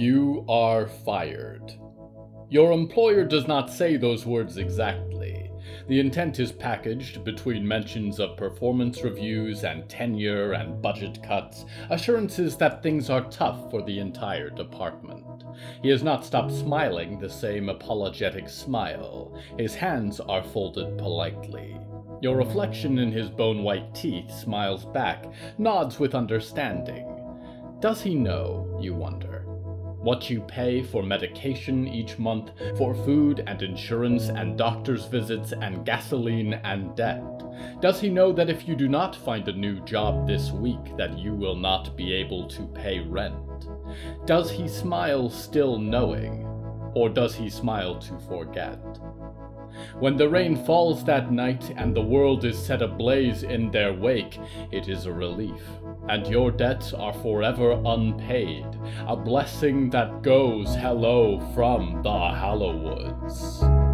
You are fired. Your employer does not say those words exactly. The intent is packaged between mentions of performance reviews and tenure and budget cuts, assurances that things are tough for the entire department. He has not stopped smiling the same apologetic smile. His hands are folded politely. Your reflection in his bone white teeth smiles back, nods with understanding. Does he know, you wonder? What you pay for medication each month, for food and insurance and doctor's visits and gasoline and debt? Does he know that if you do not find a new job this week that you will not be able to pay rent? Does he smile still knowing, or does he smile to forget? When the rain falls that night and the world is set ablaze in their wake, it is a relief and your debts are forever unpaid. A blessing that goes hello from the Hallowoods.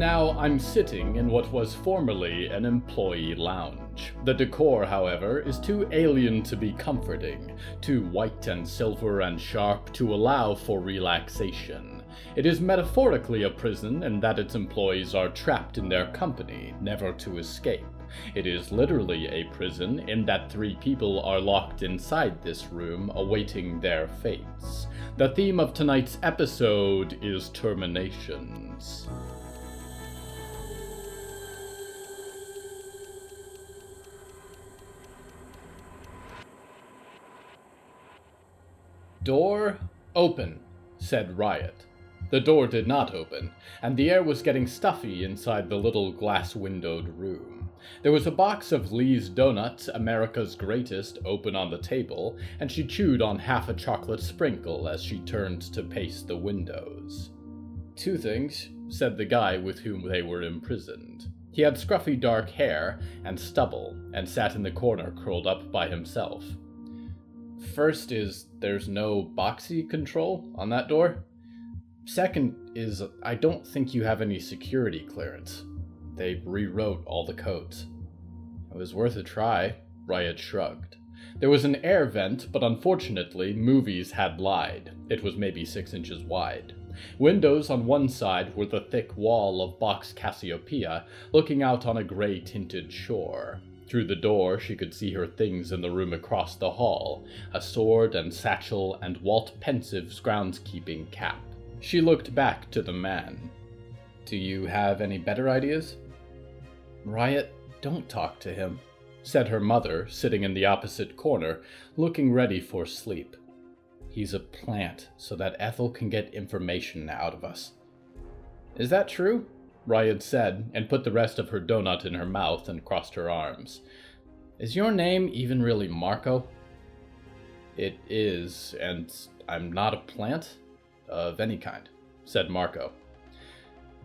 Now I'm sitting in what was formerly an employee lounge. The decor, however, is too alien to be comforting, too white and silver and sharp to allow for relaxation. It is metaphorically a prison in that its employees are trapped in their company, never to escape. It is literally a prison in that three people are locked inside this room awaiting their fates. The theme of tonight's episode is terminations. Door open, said Riot. The door did not open, and the air was getting stuffy inside the little glass windowed room. There was a box of Lee's Donuts, America's Greatest, open on the table, and she chewed on half a chocolate sprinkle as she turned to pace the windows. Two things, said the guy with whom they were imprisoned. He had scruffy dark hair and stubble, and sat in the corner curled up by himself. First is there's no boxy control on that door. Second is I don't think you have any security clearance. They rewrote all the codes. It was worth a try, Riot shrugged. There was an air vent, but unfortunately, movies had lied. It was maybe six inches wide. Windows on one side were the thick wall of box Cassiopeia, looking out on a gray tinted shore. Through the door, she could see her things in the room across the hall a sword and satchel and Walt Pensive's groundskeeping cap. She looked back to the man. Do you have any better ideas? Riot, don't talk to him, said her mother, sitting in the opposite corner, looking ready for sleep. He's a plant, so that Ethel can get information out of us. Is that true? Riot said, and put the rest of her donut in her mouth and crossed her arms. Is your name even really Marco? It is, and I'm not a plant of any kind, said Marco.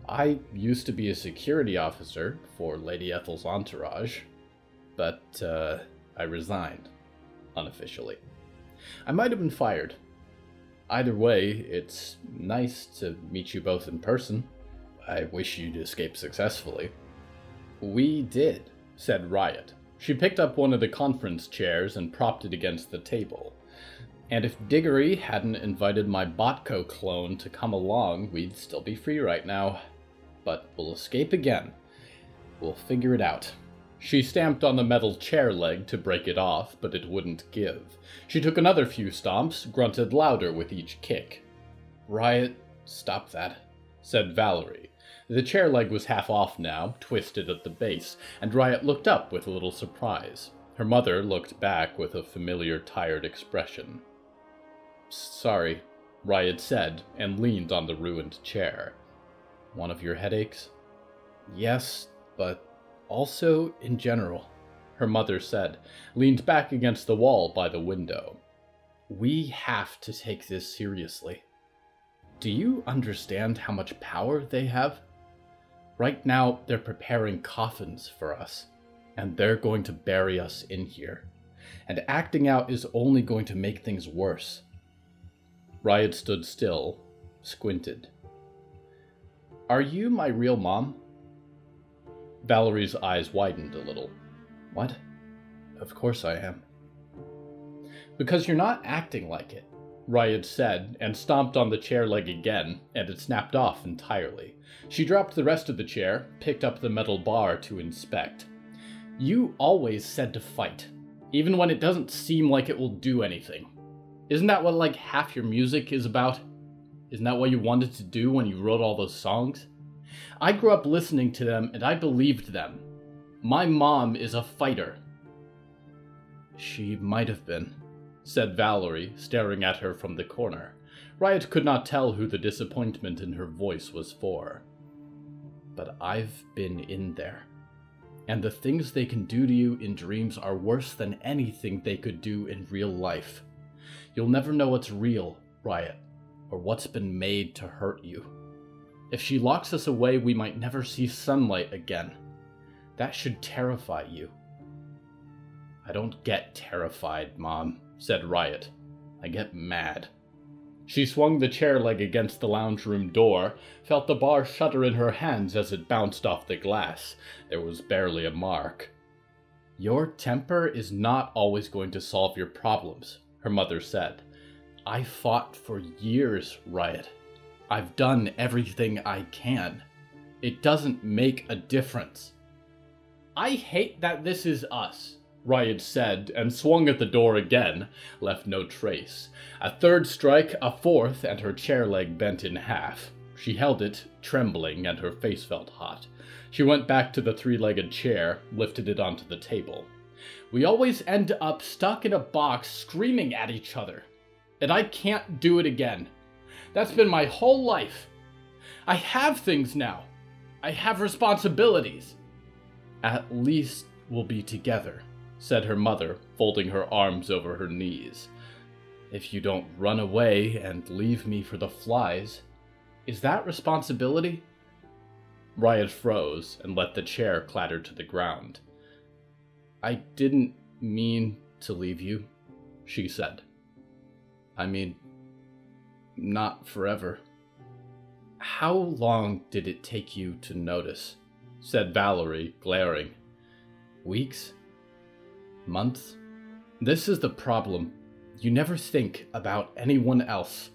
I used to be a security officer for Lady Ethel's entourage, but uh, I resigned unofficially. I might have been fired. Either way, it's nice to meet you both in person. I wish you'd escape successfully. We did, said Riot. She picked up one of the conference chairs and propped it against the table. And if Diggory hadn't invited my Botco clone to come along, we'd still be free right now. But we'll escape again. We'll figure it out. She stamped on the metal chair leg to break it off, but it wouldn't give. She took another few stomps, grunted louder with each kick. Riot, stop that, said Valerie, the chair leg was half off now, twisted at the base, and Riot looked up with a little surprise. Her mother looked back with a familiar, tired expression. Sorry, Riot said, and leaned on the ruined chair. One of your headaches? Yes, but also in general, her mother said, leaned back against the wall by the window. We have to take this seriously. Do you understand how much power they have? Right now, they're preparing coffins for us, and they're going to bury us in here. And acting out is only going to make things worse. Riot stood still, squinted. Are you my real mom? Valerie's eyes widened a little. What? Of course I am. Because you're not acting like it, Riot said, and stomped on the chair leg again, and it snapped off entirely. She dropped the rest of the chair, picked up the metal bar to inspect. You always said to fight, even when it doesn't seem like it will do anything. Isn't that what, like, half your music is about? Isn't that what you wanted to do when you wrote all those songs? I grew up listening to them and I believed them. My mom is a fighter. She might have been, said Valerie, staring at her from the corner. Riot could not tell who the disappointment in her voice was for. But I've been in there. And the things they can do to you in dreams are worse than anything they could do in real life. You'll never know what's real, Riot, or what's been made to hurt you. If she locks us away, we might never see sunlight again. That should terrify you. I don't get terrified, Mom, said Riot. I get mad. She swung the chair leg against the lounge room door, felt the bar shudder in her hands as it bounced off the glass. There was barely a mark. Your temper is not always going to solve your problems, her mother said. I fought for years, Riot. I've done everything I can. It doesn't make a difference. I hate that this is us, Riot said, and swung at the door again, left no trace. A third strike, a fourth, and her chair leg bent in half. She held it, trembling, and her face felt hot. She went back to the three legged chair, lifted it onto the table. We always end up stuck in a box screaming at each other. And I can't do it again. That's been my whole life. I have things now. I have responsibilities. At least we'll be together, said her mother, folding her arms over her knees. If you don't run away and leave me for the flies, is that responsibility? Riot froze and let the chair clatter to the ground. I didn't mean to leave you, she said. I mean, not forever. How long did it take you to notice? said Valerie, glaring. Weeks? Months? This is the problem. You never think about anyone else.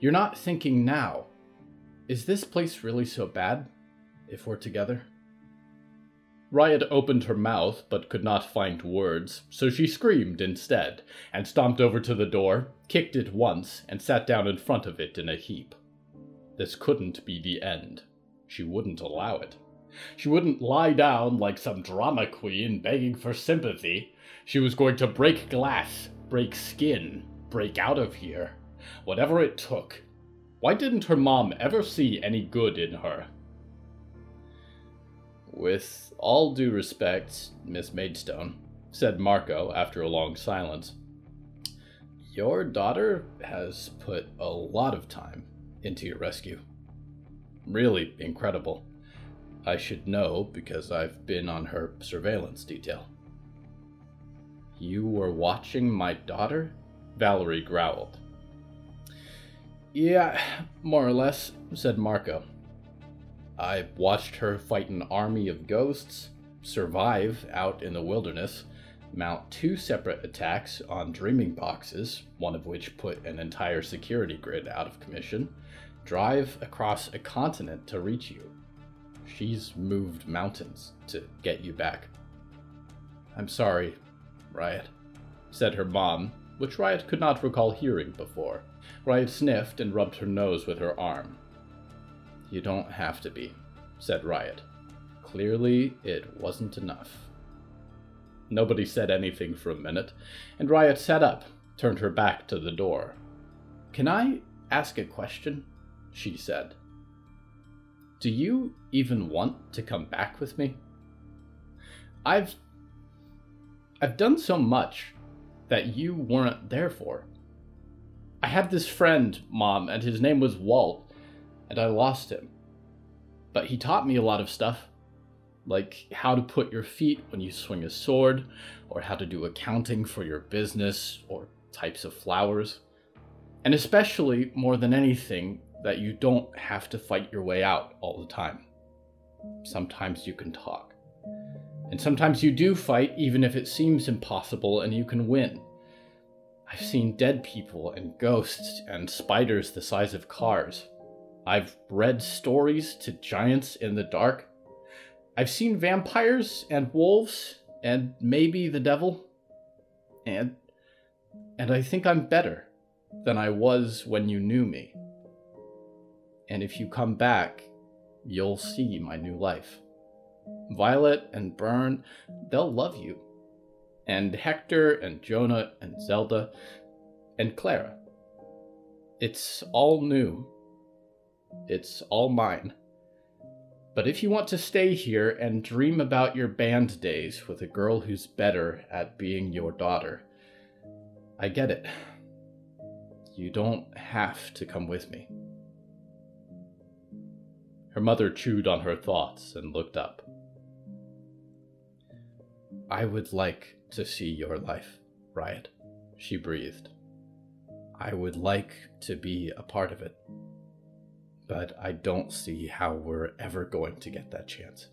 You're not thinking now. Is this place really so bad if we're together? Riot opened her mouth but could not find words, so she screamed instead, and stomped over to the door, kicked it once, and sat down in front of it in a heap. This couldn't be the end. She wouldn't allow it. She wouldn't lie down like some drama queen begging for sympathy. She was going to break glass, break skin, break out of here. Whatever it took. Why didn't her mom ever see any good in her? With all due respect, Miss Maidstone, said Marco after a long silence, your daughter has put a lot of time into your rescue. Really incredible. I should know because I've been on her surveillance detail. You were watching my daughter? Valerie growled. Yeah, more or less, said Marco. I watched her fight an army of ghosts, survive out in the wilderness, mount two separate attacks on dreaming boxes, one of which put an entire security grid out of commission, drive across a continent to reach you. She's moved mountains to get you back. I'm sorry, Riot, said her mom, which Riot could not recall hearing before. Riot sniffed and rubbed her nose with her arm. You don't have to be, said Riot. Clearly, it wasn't enough. Nobody said anything for a minute, and Riot sat up, turned her back to the door. Can I ask a question? she said. Do you even want to come back with me? I've. I've done so much that you weren't there for. I had this friend, Mom, and his name was Walt, and I lost him. But he taught me a lot of stuff, like how to put your feet when you swing a sword, or how to do accounting for your business, or types of flowers. And especially, more than anything, that you don't have to fight your way out all the time. Sometimes you can talk. And sometimes you do fight, even if it seems impossible, and you can win. I've seen dead people and ghosts and spiders the size of cars. I've read stories to giants in the dark. I've seen vampires and wolves and maybe the devil. And and I think I'm better than I was when you knew me. And if you come back, you'll see my new life. Violet and Burn, they'll love you. And Hector and Jonah and Zelda and Clara. It's all new. It's all mine. But if you want to stay here and dream about your band days with a girl who's better at being your daughter, I get it. You don't have to come with me. Her mother chewed on her thoughts and looked up. I would like to see your life, Riot, she breathed. I would like to be a part of it. But I don't see how we're ever going to get that chance.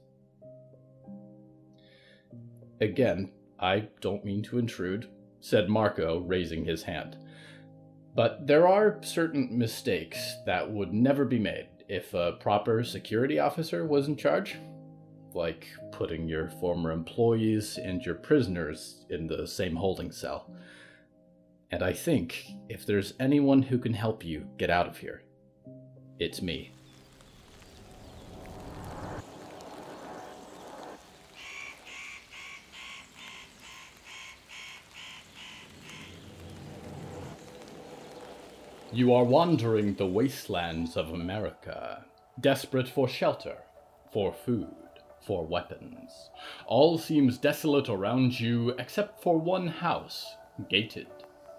Again, I don't mean to intrude, said Marco, raising his hand. But there are certain mistakes that would never be made if a proper security officer was in charge like putting your former employees and your prisoners in the same holding cell. And I think if there's anyone who can help you get out of here, it's me. You are wandering the wastelands of America, desperate for shelter, for food for weapons. All seems desolate around you except for one house, gated,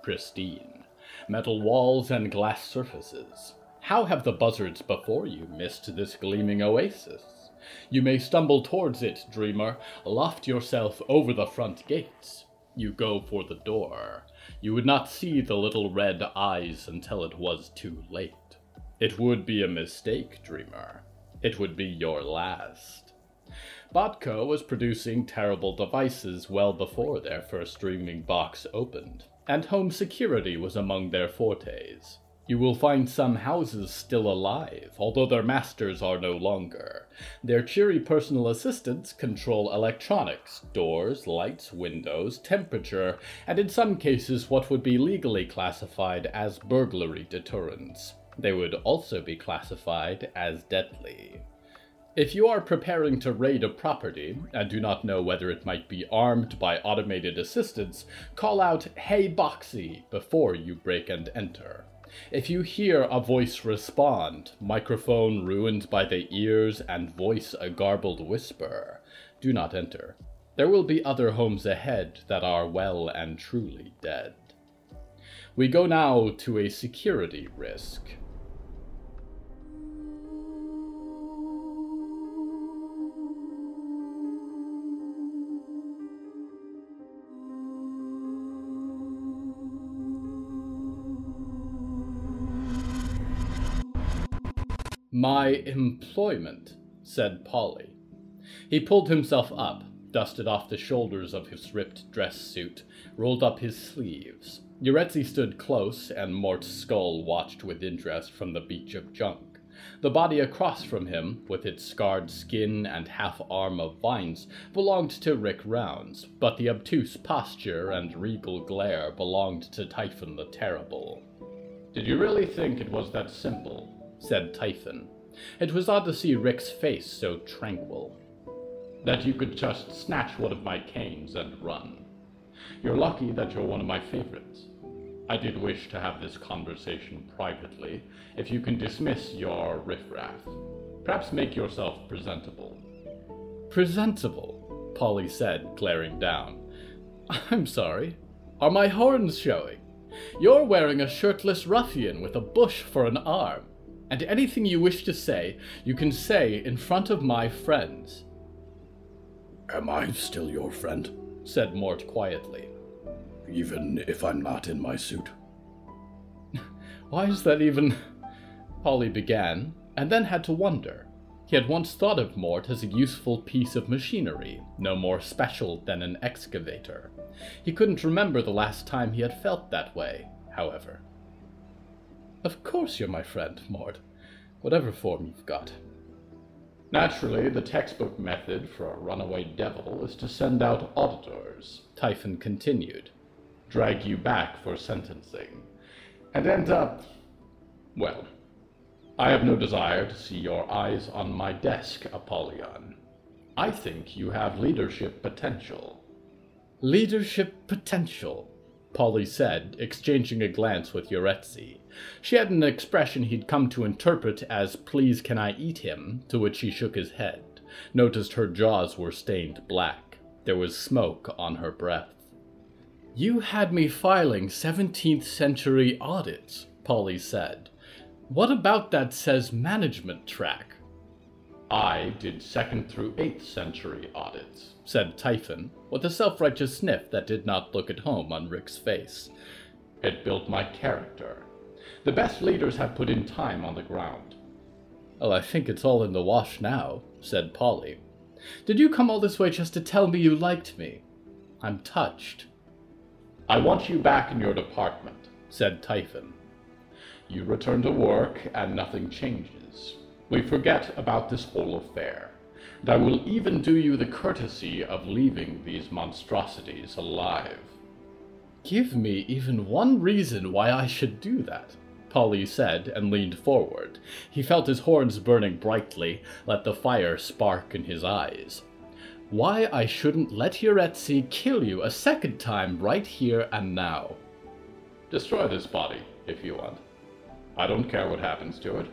pristine, metal walls and glass surfaces. How have the buzzards before you missed this gleaming oasis? You may stumble towards it, dreamer, loft yourself over the front gates. You go for the door. You would not see the little red eyes until it was too late. It would be a mistake, dreamer. It would be your last. Botco was producing terrible devices well before their first streaming box opened, and home security was among their fortes. You will find some houses still alive, although their masters are no longer. Their cheery personal assistants control electronics, doors, lights, windows, temperature, and in some cases what would be legally classified as burglary deterrents. They would also be classified as deadly. If you are preparing to raid a property and do not know whether it might be armed by automated assistants, call out Hey Boxy before you break and enter. If you hear a voice respond, microphone ruined by the ears and voice a garbled whisper, do not enter. There will be other homes ahead that are well and truly dead. We go now to a security risk. My employment, said Polly. He pulled himself up, dusted off the shoulders of his ripped dress suit, rolled up his sleeves. Uretzi stood close, and Mort's skull watched with interest from the beach of junk. The body across from him, with its scarred skin and half arm of vines, belonged to Rick Rounds, but the obtuse posture and regal glare belonged to Typhon the Terrible. Did you really think it was that simple? said Typhon. It was odd to see Rick's face so tranquil. That you could just snatch one of my canes and run. You're lucky that you're one of my favorites. I did wish to have this conversation privately, if you can dismiss your riffraff. Perhaps make yourself presentable. Presentable, Polly said, glaring down. I'm sorry. Are my horns showing? You're wearing a shirtless ruffian with a bush for an arm. And anything you wish to say, you can say in front of my friends. Am I still your friend? said Mort quietly. Even if I'm not in my suit? Why is that even. Polly began, and then had to wonder. He had once thought of Mort as a useful piece of machinery, no more special than an excavator. He couldn't remember the last time he had felt that way, however. Of course you're my friend, Mort, whatever form you've got. Naturally, the textbook method for a runaway devil is to send out auditors, Typhon continued, drag you back for sentencing, and end up. Well, I have no desire to see your eyes on my desk, Apollyon. I think you have leadership potential. Leadership potential, Polly said, exchanging a glance with Yuretsi. She had an expression he'd come to interpret as, Please can I eat him? to which he shook his head, noticed her jaws were stained black. There was smoke on her breath. You had me filing 17th century audits, Polly said. What about that says management track? I did second through 8th century audits, said Typhon, with a self righteous sniff that did not look at home on Rick's face. It built my character. The best leaders have put in time on the ground. Oh, I think it's all in the wash now, said Polly. Did you come all this way just to tell me you liked me? I'm touched. I want you back in your department, said Typhon. You return to work and nothing changes. We forget about this whole affair. And I will even do you the courtesy of leaving these monstrosities alive. Give me even one reason why I should do that, Polly said and leaned forward. He felt his horns burning brightly, let the fire spark in his eyes. Why I shouldn't let Yuretsi kill you a second time right here and now. Destroy this body, if you want. I don't care what happens to it.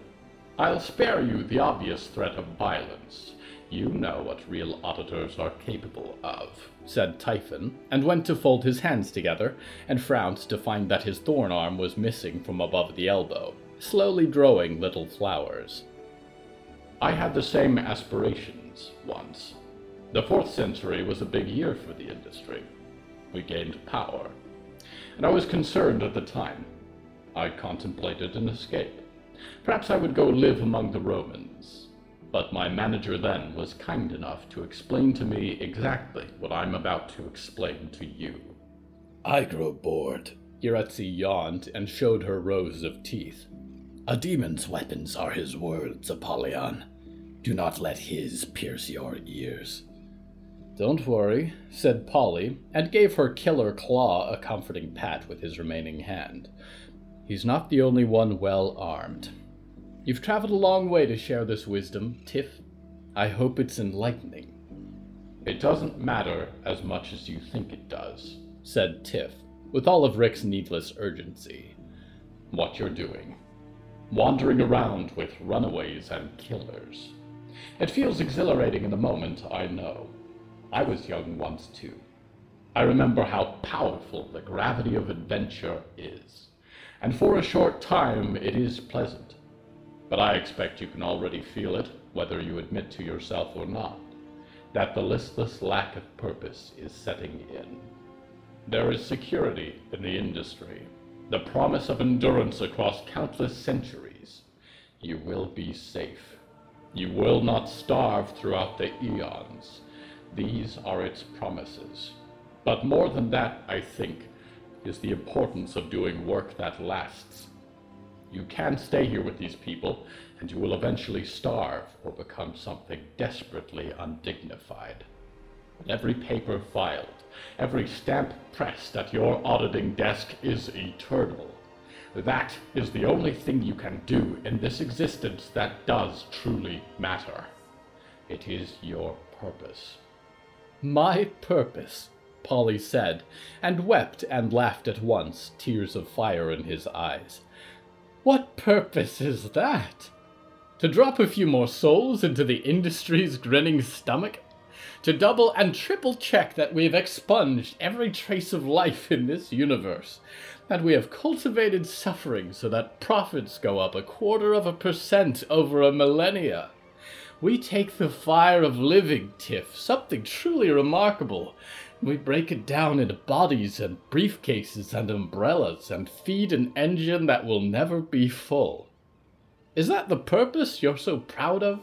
I'll spare you the obvious threat of violence. You know what real auditors are capable of, said Typhon, and went to fold his hands together, and frowned to find that his thorn arm was missing from above the elbow, slowly growing little flowers. I had the same aspirations once. The fourth century was a big year for the industry. We gained power. And I was concerned at the time I contemplated an escape. Perhaps I would go live among the Romans. But my manager then was kind enough to explain to me exactly what I'm about to explain to you. I grow bored. Yuretsi yawned and showed her rows of teeth. A demon's weapons are his words, Apollyon. Do not let his pierce your ears. Don't worry, said Polly, and gave her killer claw a comforting pat with his remaining hand. He's not the only one well armed. You've traveled a long way to share this wisdom, Tiff. I hope it's enlightening. It doesn't matter as much as you think it does, said Tiff, with all of Rick's needless urgency. What you're doing. Wandering around with runaways and killers. It feels exhilarating in the moment, I know. I was young once too. I remember how powerful the gravity of adventure is and for a short time it is pleasant. But I expect you can already feel it, whether you admit to yourself or not, that the listless lack of purpose is setting in. There is security in the industry, the promise of endurance across countless centuries. You will be safe. You will not starve throughout the eons. These are its promises. But more than that, I think, is the importance of doing work that lasts. You can stay here with these people, and you will eventually starve or become something desperately undignified. Every paper filed, every stamp pressed at your auditing desk is eternal. That is the only thing you can do in this existence that does truly matter. It is your purpose. My purpose, Polly said, and wept and laughed at once, tears of fire in his eyes. What purpose is that? To drop a few more souls into the industry's grinning stomach? to double and triple check that we have expunged every trace of life in this universe, that we have cultivated suffering so that profits go up a quarter of a percent over a millennia. We take the fire of living, Tiff, something truly remarkable. We break it down into bodies and briefcases and umbrellas and feed an engine that will never be full. Is that the purpose you're so proud of?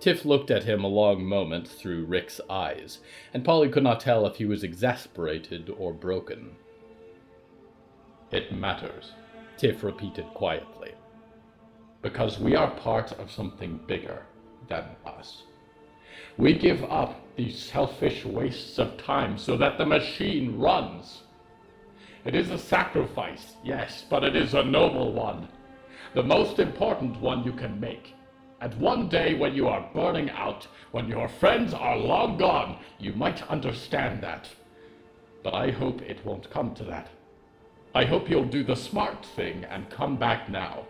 Tiff looked at him a long moment through Rick's eyes, and Polly could not tell if he was exasperated or broken. It matters, Tiff repeated quietly. Because we are part of something bigger than us. We give up these selfish wastes of time so that the machine runs. It is a sacrifice, yes, but it is a noble one. The most important one you can make. And one day when you are burning out, when your friends are long gone, you might understand that. But I hope it won't come to that. I hope you'll do the smart thing and come back now.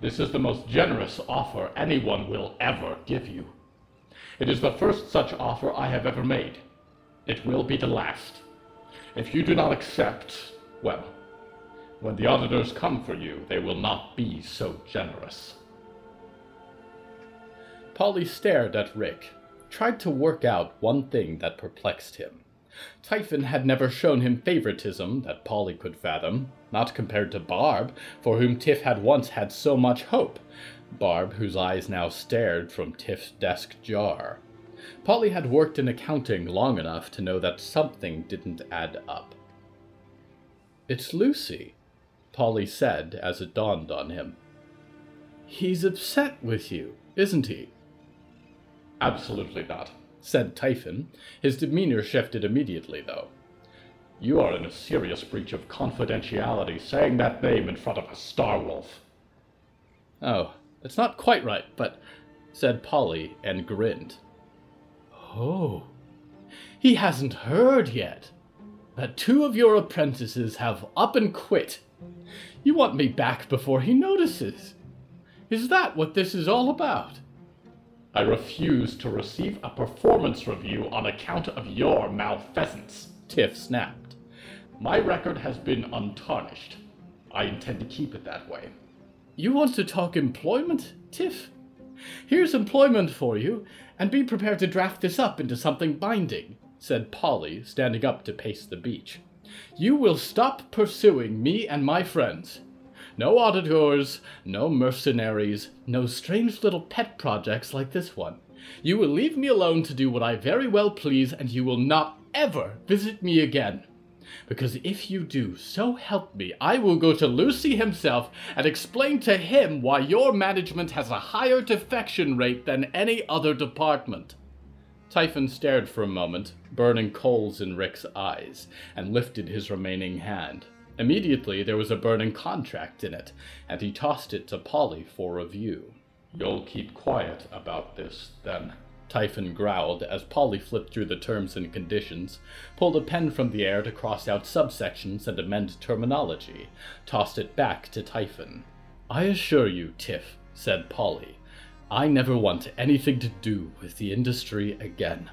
This is the most generous offer anyone will ever give you. It is the first such offer I have ever made. It will be the last. If you do not accept, well, when the auditors come for you, they will not be so generous. Polly stared at Rick, tried to work out one thing that perplexed him. Typhon had never shown him favoritism that Polly could fathom, not compared to Barb, for whom Tiff had once had so much hope, Barb whose eyes now stared from Tiff's desk jar. Polly had worked in accounting long enough to know that something didn't add up. It's Lucy, Polly said as it dawned on him. He's upset with you, isn't he? Absolutely not, said Typhon. His demeanor shifted immediately, though. You are in a serious breach of confidentiality saying that name in front of a Star Wolf. Oh, that's not quite right, but, said Polly and grinned. Oh, he hasn't heard yet that two of your apprentices have up and quit you want me back before he notices. Is that what this is all about? I refuse to receive a performance review on account of your malfeasance, Tiff snapped. My record has been untarnished. I intend to keep it that way. You want to talk employment, Tiff? Here's employment for you, and be prepared to draft this up into something binding, said Polly, standing up to pace the beach. You will stop pursuing me and my friends. No auditors, no mercenaries, no strange little pet projects like this one. You will leave me alone to do what I very well please, and you will not ever visit me again. Because if you do, so help me, I will go to Lucy himself and explain to him why your management has a higher defection rate than any other department. Typhon stared for a moment, burning coals in Rick's eyes, and lifted his remaining hand. Immediately there was a burning contract in it, and he tossed it to Polly for review. You'll keep quiet about this, then, Typhon growled as Polly flipped through the terms and conditions, pulled a pen from the air to cross out subsections and amend terminology, tossed it back to Typhon. I assure you, Tiff, said Polly, I never want anything to do with the industry again.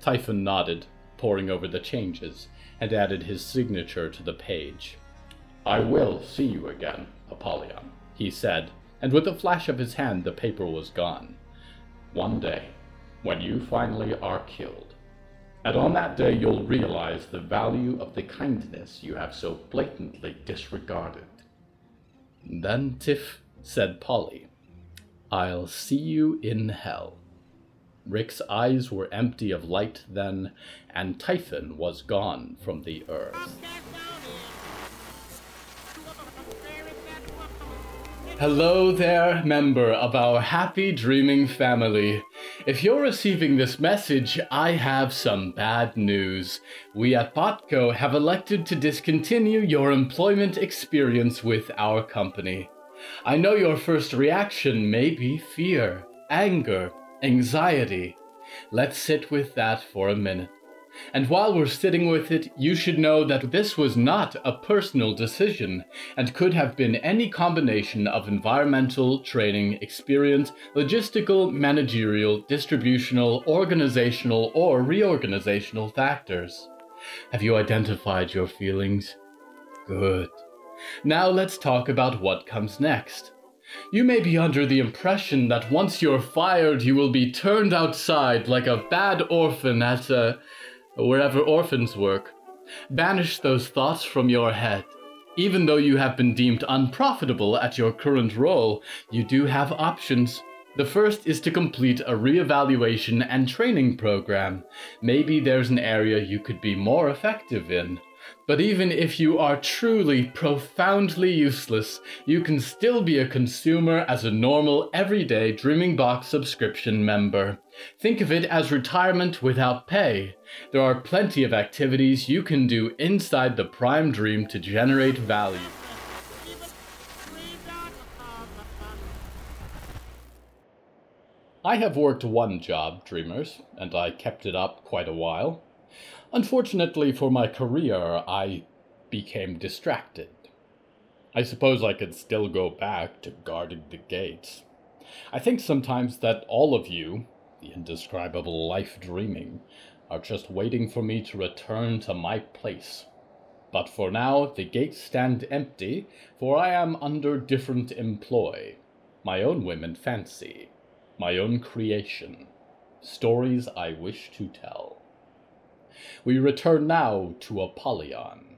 Typhon nodded, poring over the changes, and added his signature to the page. I will see you again, Apollyon, he said, and with a flash of his hand the paper was gone. One day, when you finally are killed, and on that day you'll realize the value of the kindness you have so blatantly disregarded. Then, Tiff, said Polly, I'll see you in hell. Rick's eyes were empty of light then, and Typhon was gone from the earth. Hello there, member of our happy dreaming family. If you're receiving this message, I have some bad news. We at Botco have elected to discontinue your employment experience with our company. I know your first reaction may be fear, anger, anxiety. Let's sit with that for a minute. And while we're sitting with it, you should know that this was not a personal decision and could have been any combination of environmental, training, experience, logistical, managerial, distributional, organizational, or reorganizational factors. Have you identified your feelings? Good. Now let's talk about what comes next. You may be under the impression that once you're fired, you will be turned outside like a bad orphan at a wherever orphans work. Banish those thoughts from your head. Even though you have been deemed unprofitable at your current role, you do have options. The first is to complete a reevaluation and training program. Maybe there's an area you could be more effective in. But even if you are truly profoundly useless, you can still be a consumer as a normal, everyday Dreaming Box subscription member. Think of it as retirement without pay. There are plenty of activities you can do inside the Prime Dream to generate value. I have worked one job, dreamers, and I kept it up quite a while. Unfortunately for my career, I became distracted. I suppose I could still go back to guarding the gates. I think sometimes that all of you, the indescribable life dreaming, are just waiting for me to return to my place. But for now, the gates stand empty, for I am under different employ. My own and fancy, my own creation, stories I wish to tell. We return now to Apollyon.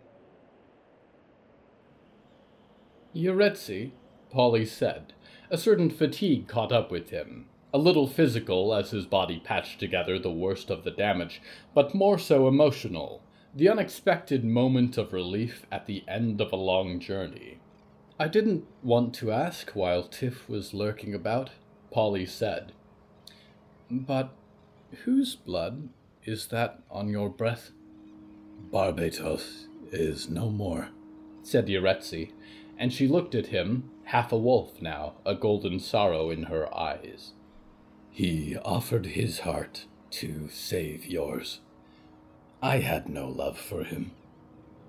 Euretzi, Polly said. A certain fatigue caught up with him. A little physical as his body patched together the worst of the damage, but more so emotional. The unexpected moment of relief at the end of a long journey. I didn't want to ask while Tiff was lurking about, Polly said. But whose blood is that on your breath? Barbatos is no more, said Euretzi, and she looked at him, half a wolf now, a golden sorrow in her eyes. He offered his heart to save yours. I had no love for him.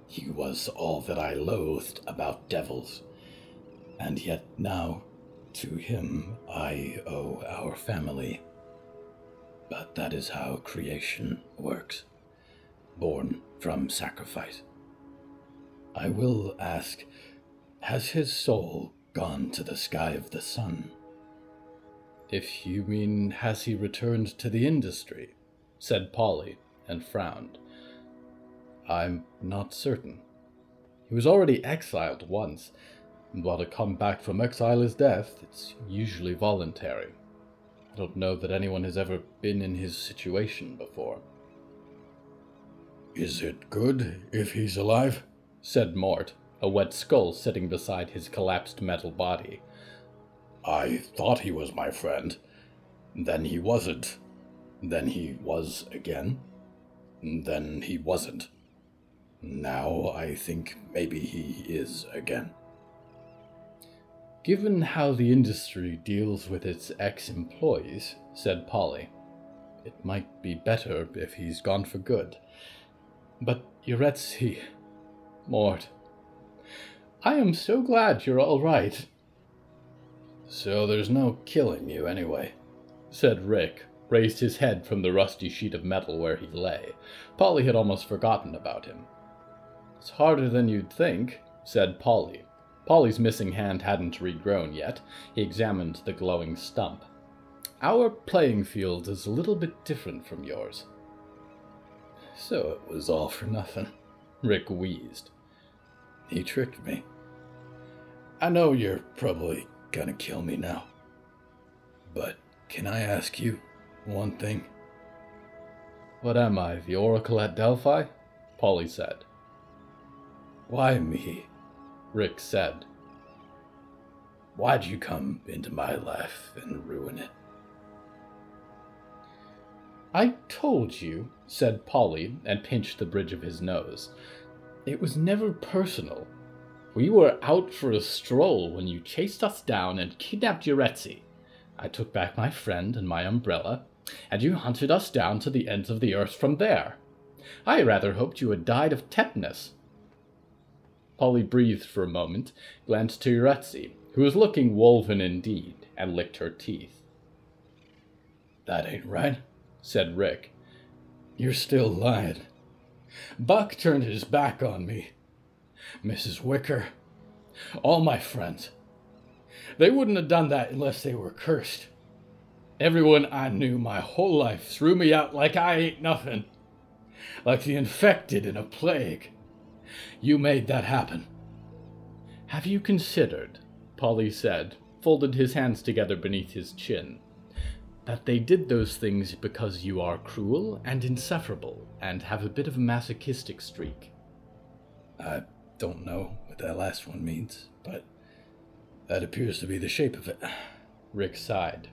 He was all that I loathed about devils. And yet now, to him I owe our family. But that is how creation works born from sacrifice. I will ask Has his soul gone to the sky of the sun? If you mean, has he returned to the industry? said Polly, and frowned. I'm not certain. He was already exiled once, and while to come back from exile is death, it's usually voluntary. I don't know that anyone has ever been in his situation before. Is it good if he's alive? said Mort, a wet skull sitting beside his collapsed metal body. I thought he was my friend. Then he wasn't. Then he was again. Then he wasn't. Now I think maybe he is again. Given how the industry deals with its ex employees, said Polly, it might be better if he's gone for good. But Euretzi, Mort, I am so glad you're all right. So there's no killing you anyway, said Rick, raised his head from the rusty sheet of metal where he lay. Polly had almost forgotten about him. It's harder than you'd think, said Polly, Polly's missing hand hadn't regrown yet. He examined the glowing stump. Our playing field is a little bit different from yours. So it was all for nothing, Rick wheezed. He tricked me. I know you're probably gonna kill me now. But can I ask you one thing? What am I, the Oracle at Delphi? Polly said. Why me? Rick said. Why'd you come into my life and ruin it? I told you, said Polly, and pinched the bridge of his nose. It was never personal. We were out for a stroll when you chased us down and kidnapped Euretzi. I took back my friend and my umbrella, and you hunted us down to the ends of the earth from there. I rather hoped you had died of tetanus. Polly breathed for a moment, glanced to Yuretsi, who was looking wolven indeed, and licked her teeth. That ain't right, said Rick. You're still lying. Buck turned his back on me. Mrs. Wicker, all my friends. They wouldn't have done that unless they were cursed. Everyone I knew my whole life threw me out like I ain't nothing. Like the infected in a plague. You made that happen. Have you considered, Polly said, folded his hands together beneath his chin, that they did those things because you are cruel and insufferable and have a bit of a masochistic streak? I don't know what that last one means, but that appears to be the shape of it. Rick sighed.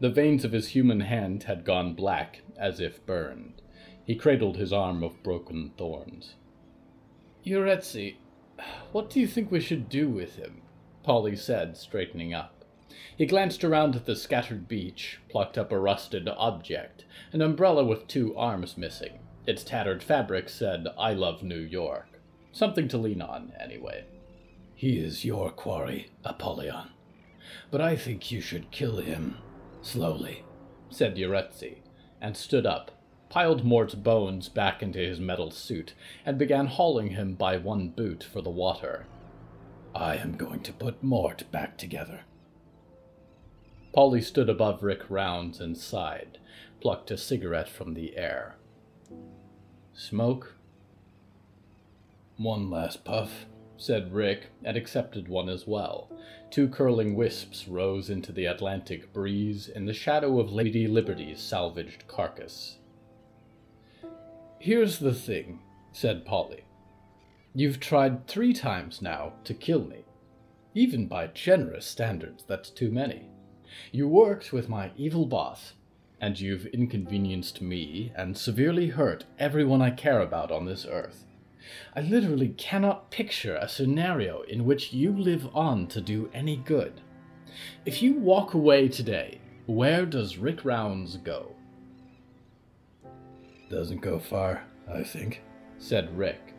The veins of his human hand had gone black, as if burned. He cradled his arm of broken thorns. Yuretsi, what do you think we should do with him? Polly said, straightening up. He glanced around at the scattered beach, plucked up a rusted object, an umbrella with two arms missing. Its tattered fabric said, I love New York. Something to lean on, anyway. He is your quarry, Apollyon. But I think you should kill him slowly, said Yuretsi, and stood up, piled Mort's bones back into his metal suit, and began hauling him by one boot for the water. I am going to put Mort back together. Polly stood above Rick Rounds and sighed, plucked a cigarette from the air. Smoke? One last puff, said Rick, and accepted one as well. Two curling wisps rose into the Atlantic breeze in the shadow of Lady Liberty's salvaged carcass. Here's the thing, said Polly. You've tried three times now to kill me. Even by generous standards, that's too many. You worked with my evil boss, and you've inconvenienced me and severely hurt everyone I care about on this earth. I literally cannot picture a scenario in which you live on to do any good. If you walk away today, where does Rick Rounds go? Doesn't go far, I think, said Rick.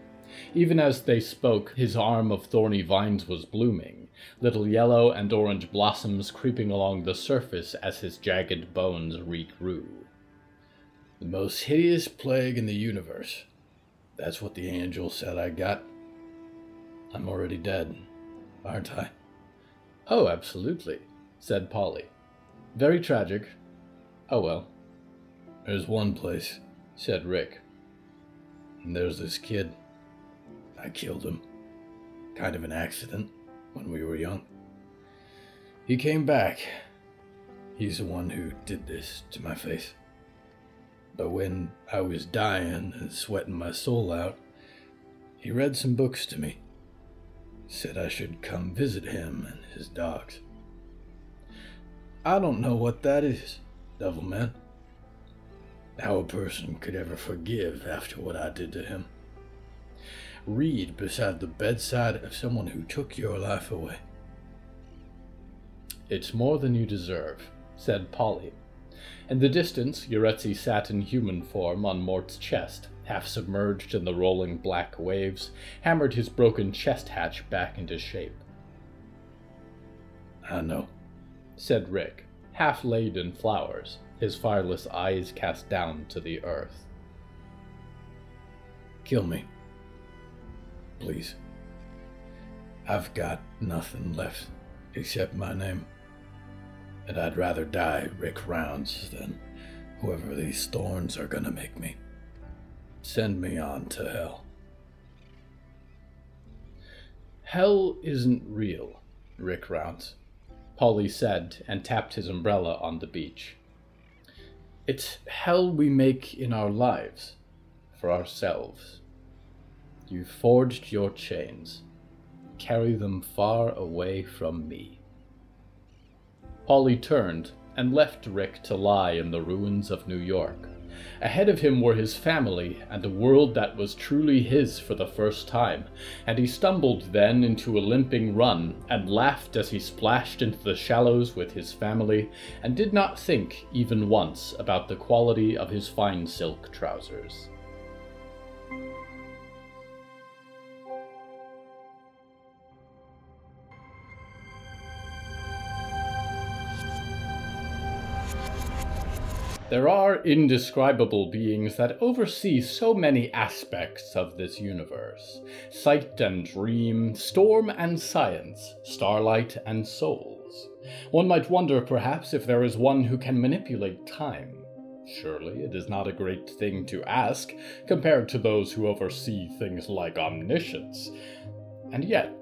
Even as they spoke, his arm of thorny vines was blooming, little yellow and orange blossoms creeping along the surface as his jagged bones regrew. The most hideous plague in the universe, that's what the angel said I got. I'm already dead, aren't I? Oh, absolutely, said Polly. Very tragic. Oh well. There's one place, said Rick. And there's this kid. I killed him. Kind of an accident when we were young. He came back. He's the one who did this to my face. But when I was dying and sweating my soul out, he read some books to me. Said I should come visit him and his dogs. I don't know what that is, Devilman. How a person could ever forgive after what I did to him. Read beside the bedside of someone who took your life away. It's more than you deserve, said Polly, in the distance, Yuretsi sat in human form on Mort's chest, half submerged in the rolling black waves, hammered his broken chest hatch back into shape. I know, said Rick, half laid in flowers, his fireless eyes cast down to the earth. Kill me. Please. I've got nothing left except my name and I'd rather die Rick Rounds than whoever these thorns are gonna make me. Send me on to hell. Hell isn't real, Rick Rounds, Polly said and tapped his umbrella on the beach. It's hell we make in our lives, for ourselves. You forged your chains. Carry them far away from me. Polly turned and left Rick to lie in the ruins of New York. Ahead of him were his family and a world that was truly his for the first time, and he stumbled then into a limping run and laughed as he splashed into the shallows with his family and did not think even once about the quality of his fine silk trousers. There are indescribable beings that oversee so many aspects of this universe sight and dream, storm and science, starlight and souls. One might wonder, perhaps, if there is one who can manipulate time. Surely it is not a great thing to ask compared to those who oversee things like omniscience. And yet,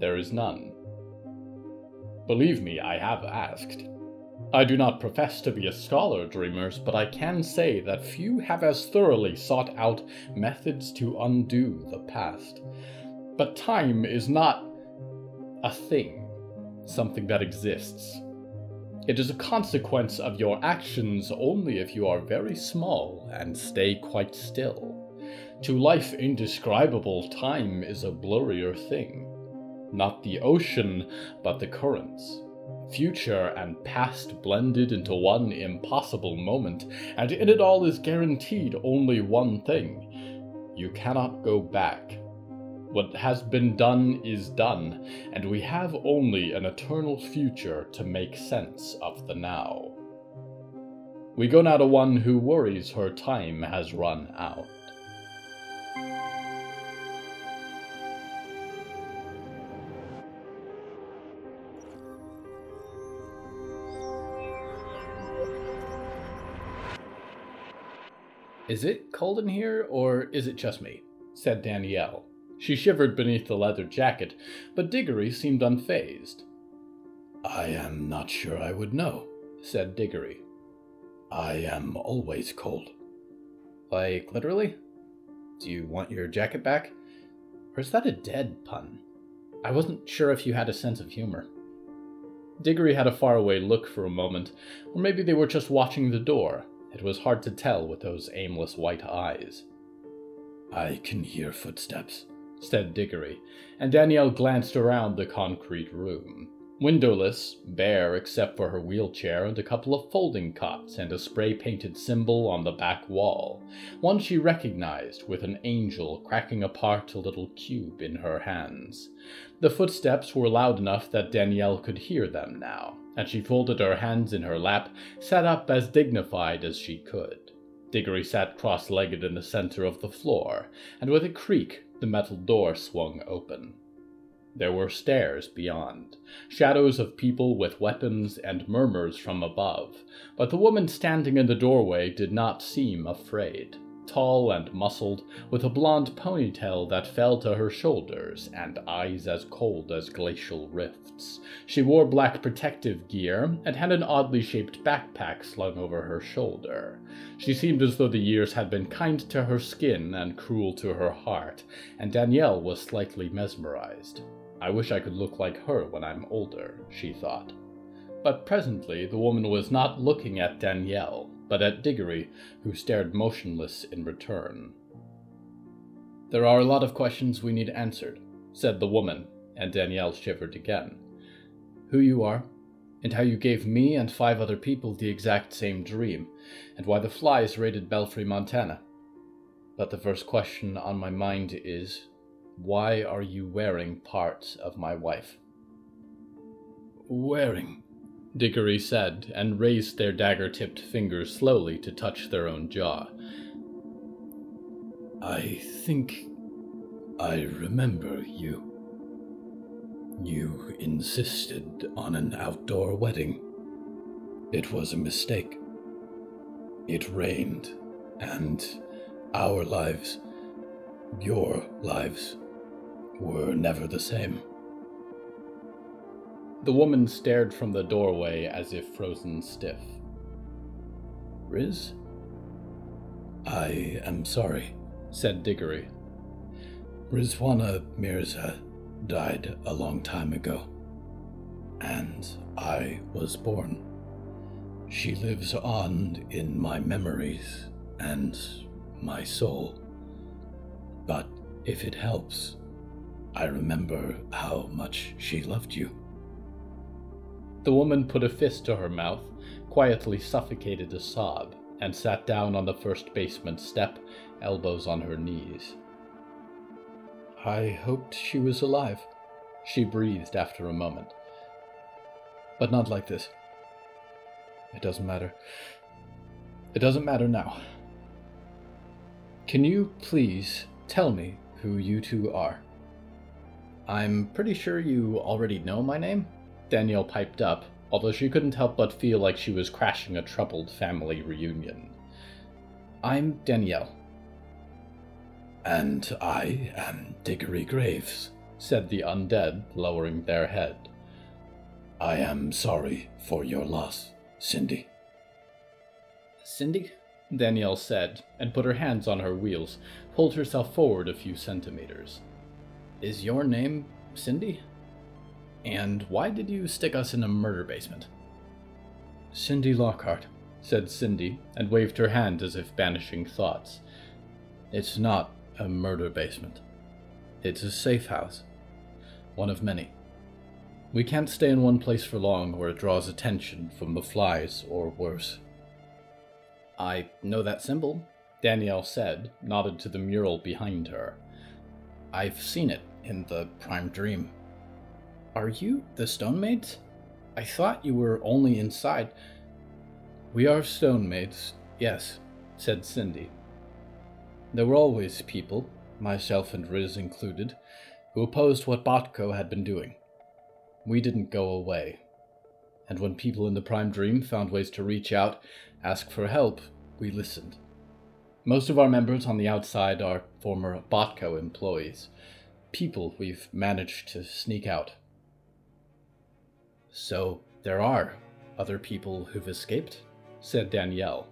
there is none. Believe me, I have asked. I do not profess to be a scholar, dreamers, but I can say that few have as thoroughly sought out methods to undo the past. But time is not a thing, something that exists. It is a consequence of your actions only if you are very small and stay quite still. To life indescribable, time is a blurrier thing. Not the ocean, but the currents future and past blended into one impossible moment, and in it all is guaranteed only one thing you cannot go back. What has been done is done, and we have only an eternal future to make sense of the now. We go now to one who worries her time has run out. Is it cold in here, or is it just me? said Danielle. She shivered beneath the leather jacket, but Diggory seemed unfazed. I am not sure I would know, said Diggory. I am always cold. Like, literally? Do you want your jacket back? Or is that a dead pun? I wasn't sure if you had a sense of humor. Diggory had a faraway look for a moment, or maybe they were just watching the door, it was hard to tell with those aimless white eyes. I can hear footsteps, said Diggory, and Danielle glanced around the concrete room. Windowless, bare except for her wheelchair and a couple of folding cots and a spray painted symbol on the back wall, one she recognized with an angel cracking apart a little cube in her hands. The footsteps were loud enough that Danielle could hear them now, and she folded her hands in her lap, sat up as dignified as she could. Diggory sat cross legged in the center of the floor, and with a creak the metal door swung open. There were stairs beyond, shadows of people with weapons and murmurs from above, but the woman standing in the doorway did not seem afraid tall and muscled, with a blonde ponytail that fell to her shoulders and eyes as cold as glacial rifts. She wore black protective gear and had an oddly shaped backpack slung over her shoulder. She seemed as though the years had been kind to her skin and cruel to her heart, and Danielle was slightly mesmerized. I wish I could look like her when I'm older, she thought. But presently the woman was not looking at Danielle, but at Diggory, who stared motionless in return. There are a lot of questions we need answered, said the woman, and Danielle shivered again. Who you are, and how you gave me and five other people the exact same dream, and why the flies raided Belfry, Montana. But the first question on my mind is why are you wearing parts of my wife? Wearing? Diggory said, and raised their dagger tipped fingers slowly to touch their own jaw. I think I remember you. You insisted on an outdoor wedding. It was a mistake. It rained, and our lives, your lives, were never the same. The woman stared from the doorway as if frozen stiff. Riz? I am sorry, said Diggory. Rizwana Mirza died a long time ago, and I was born. She lives on in my memories and my soul. But if it helps, I remember how much she loved you. The woman put a fist to her mouth, quietly suffocated a sob, and sat down on the first basement step, elbows on her knees. I hoped she was alive, she breathed after a moment. But not like this. It doesn't matter. It doesn't matter now. Can you please tell me who you two are? I'm pretty sure you already know my name, Danielle piped up, although she couldn't help but feel like she was crashing a troubled family reunion. I'm Danielle. And I am Diggory Graves, said the undead, lowering their head. I am sorry for your loss, Cindy. Cindy? Danielle said, and put her hands on her wheels, pulled herself forward a few centimeters. Is your name Cindy? And why did you stick us in a murder basement? Cindy Lockhart, said Cindy, and waved her hand as if banishing thoughts. It's not a murder basement. It's a safe house. One of many. We can't stay in one place for long where it draws attention from the flies or worse. I know that symbol, Danielle said, nodded to the mural behind her. I've seen it in the Prime Dream. Are you the Stone Maids? I thought you were only inside. We are Stone Maids, yes, said Cindy. There were always people, myself and Riz included, who opposed what Botco had been doing. We didn't go away. And when people in the Prime Dream found ways to reach out, ask for help, we listened. Most of our members on the outside are former Botco employees, people we've managed to sneak out. So there are other people who've escaped? said Danielle.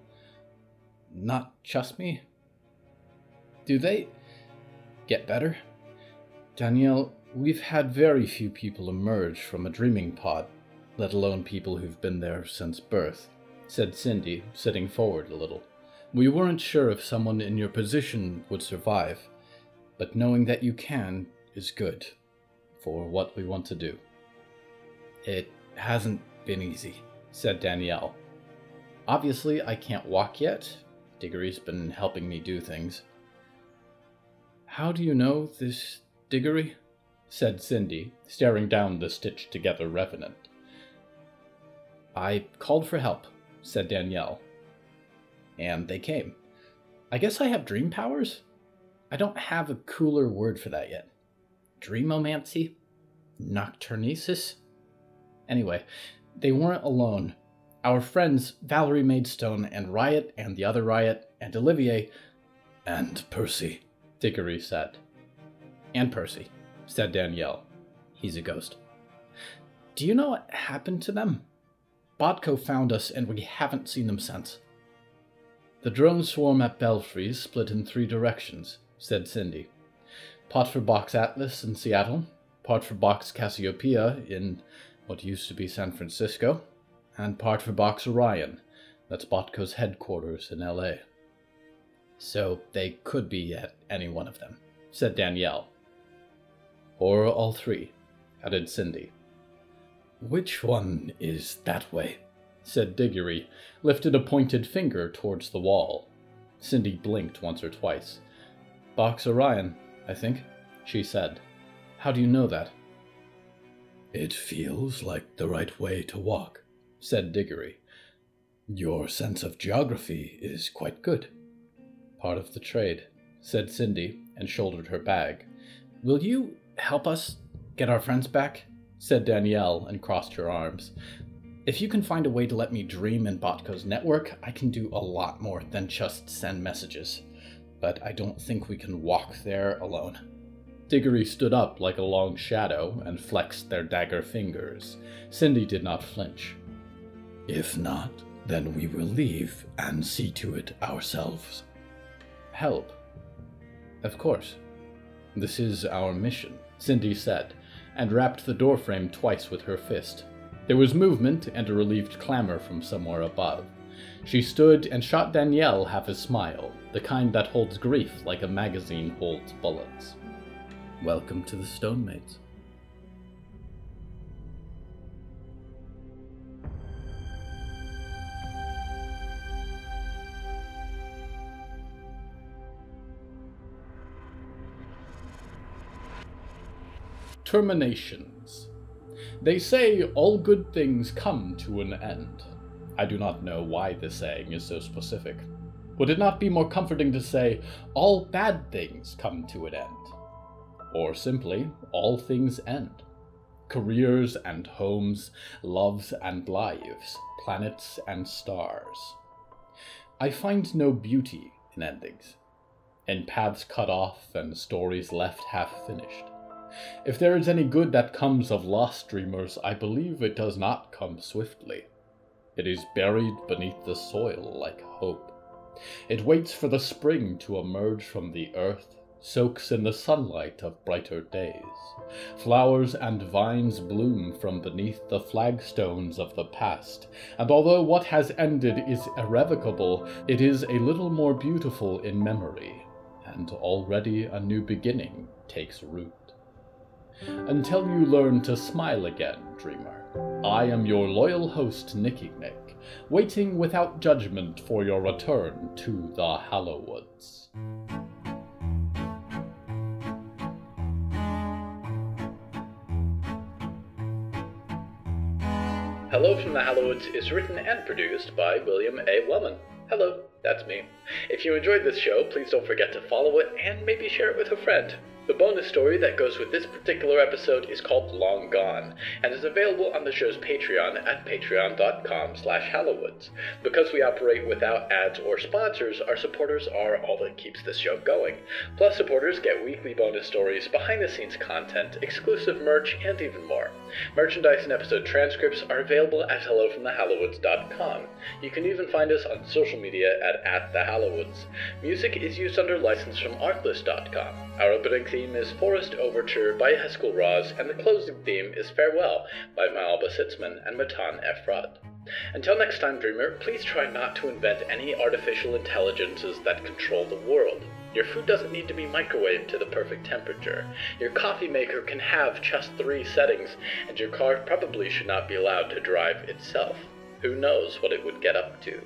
Not just me? Do they get better? Danielle, we've had very few people emerge from a dreaming pod, let alone people who've been there since birth, said Cindy, sitting forward a little. We weren't sure if someone in your position would survive, but knowing that you can is good for what we want to do. It hasn't been easy, said Danielle. Obviously, I can't walk yet. Diggory's been helping me do things. How do you know this Diggory? said Cindy, staring down the stitched together revenant. I called for help, said Danielle. And they came. I guess I have dream powers? I don't have a cooler word for that yet. Dreamomancy? Nocturnesis? Anyway, they weren't alone. Our friends Valerie Maidstone and Riot and the other Riot and Olivier and Percy Diggory said. And Percy, said Danielle. He's a ghost. Do you know what happened to them? Botco found us and we haven't seen them since. The drone swarm at Belfries split in three directions, said Cindy. Part for Box Atlas in Seattle, part for Box Cassiopeia in what used to be San Francisco, and part for Box Orion, that's Botco's headquarters in LA. So they could be at any one of them, said Danielle. Or all three, added Cindy. Which one is that way? said Diggory, lifted a pointed finger towards the wall. Cindy blinked once or twice. Box Orion, I think, she said. How do you know that? It feels like the right way to walk, said Diggory. Your sense of geography is quite good. Part of the trade, said Cindy, and shouldered her bag. Will you help us get our friends back? said Danielle, and crossed her arms. If you can find a way to let me dream in Botco's network, I can do a lot more than just send messages. But I don't think we can walk there alone. Diggory stood up like a long shadow and flexed their dagger fingers. Cindy did not flinch. If not, then we will leave and see to it ourselves help. Of course. This is our mission, Cindy said, and rapped the doorframe twice with her fist. There was movement and a relieved clamor from somewhere above. She stood and shot Danielle half a smile, the kind that holds grief like a magazine holds bullets. Welcome to the Stone Maids. Terminations. They say all good things come to an end. I do not know why this saying is so specific. Would it not be more comforting to say, all bad things come to an end? Or simply, all things end? Careers and homes, loves and lives, planets and stars. I find no beauty in endings, in paths cut off and stories left half finished. If there is any good that comes of lost dreamers, I believe it does not come swiftly. It is buried beneath the soil like hope. It waits for the spring to emerge from the earth, soaks in the sunlight of brighter days. Flowers and vines bloom from beneath the flagstones of the past, and although what has ended is irrevocable, it is a little more beautiful in memory, and already a new beginning takes root. Until you learn to smile again, dreamer, I am your loyal host, Nicky Nick waiting without judgment for your return to the Hallowoods. Hello from the Hallowoods is written and produced by William A. Wellman. Hello, that's me. If you enjoyed this show, please don't forget to follow it and maybe share it with a friend. The bonus story that goes with this particular episode is called Long Gone, and is available on the show's Patreon at patreon.com slash hallowoods. Because we operate without ads or sponsors, our supporters are all that keeps this show going. Plus, supporters get weekly bonus stories, behind-the-scenes content, exclusive merch, and even more. Merchandise and episode transcripts are available at hellofromthehallowoods.com. You can even find us on social media at, at thehallowoods. Music is used under license from artlist.com. Our opening theme is Forest Overture by Heskel Raz, and the closing theme is Farewell by Malba Sitzman and Matan Efrat. Until next time, Dreamer, please try not to invent any artificial intelligences that control the world. Your food doesn't need to be microwaved to the perfect temperature. Your coffee maker can have just three settings, and your car probably should not be allowed to drive itself. Who knows what it would get up to?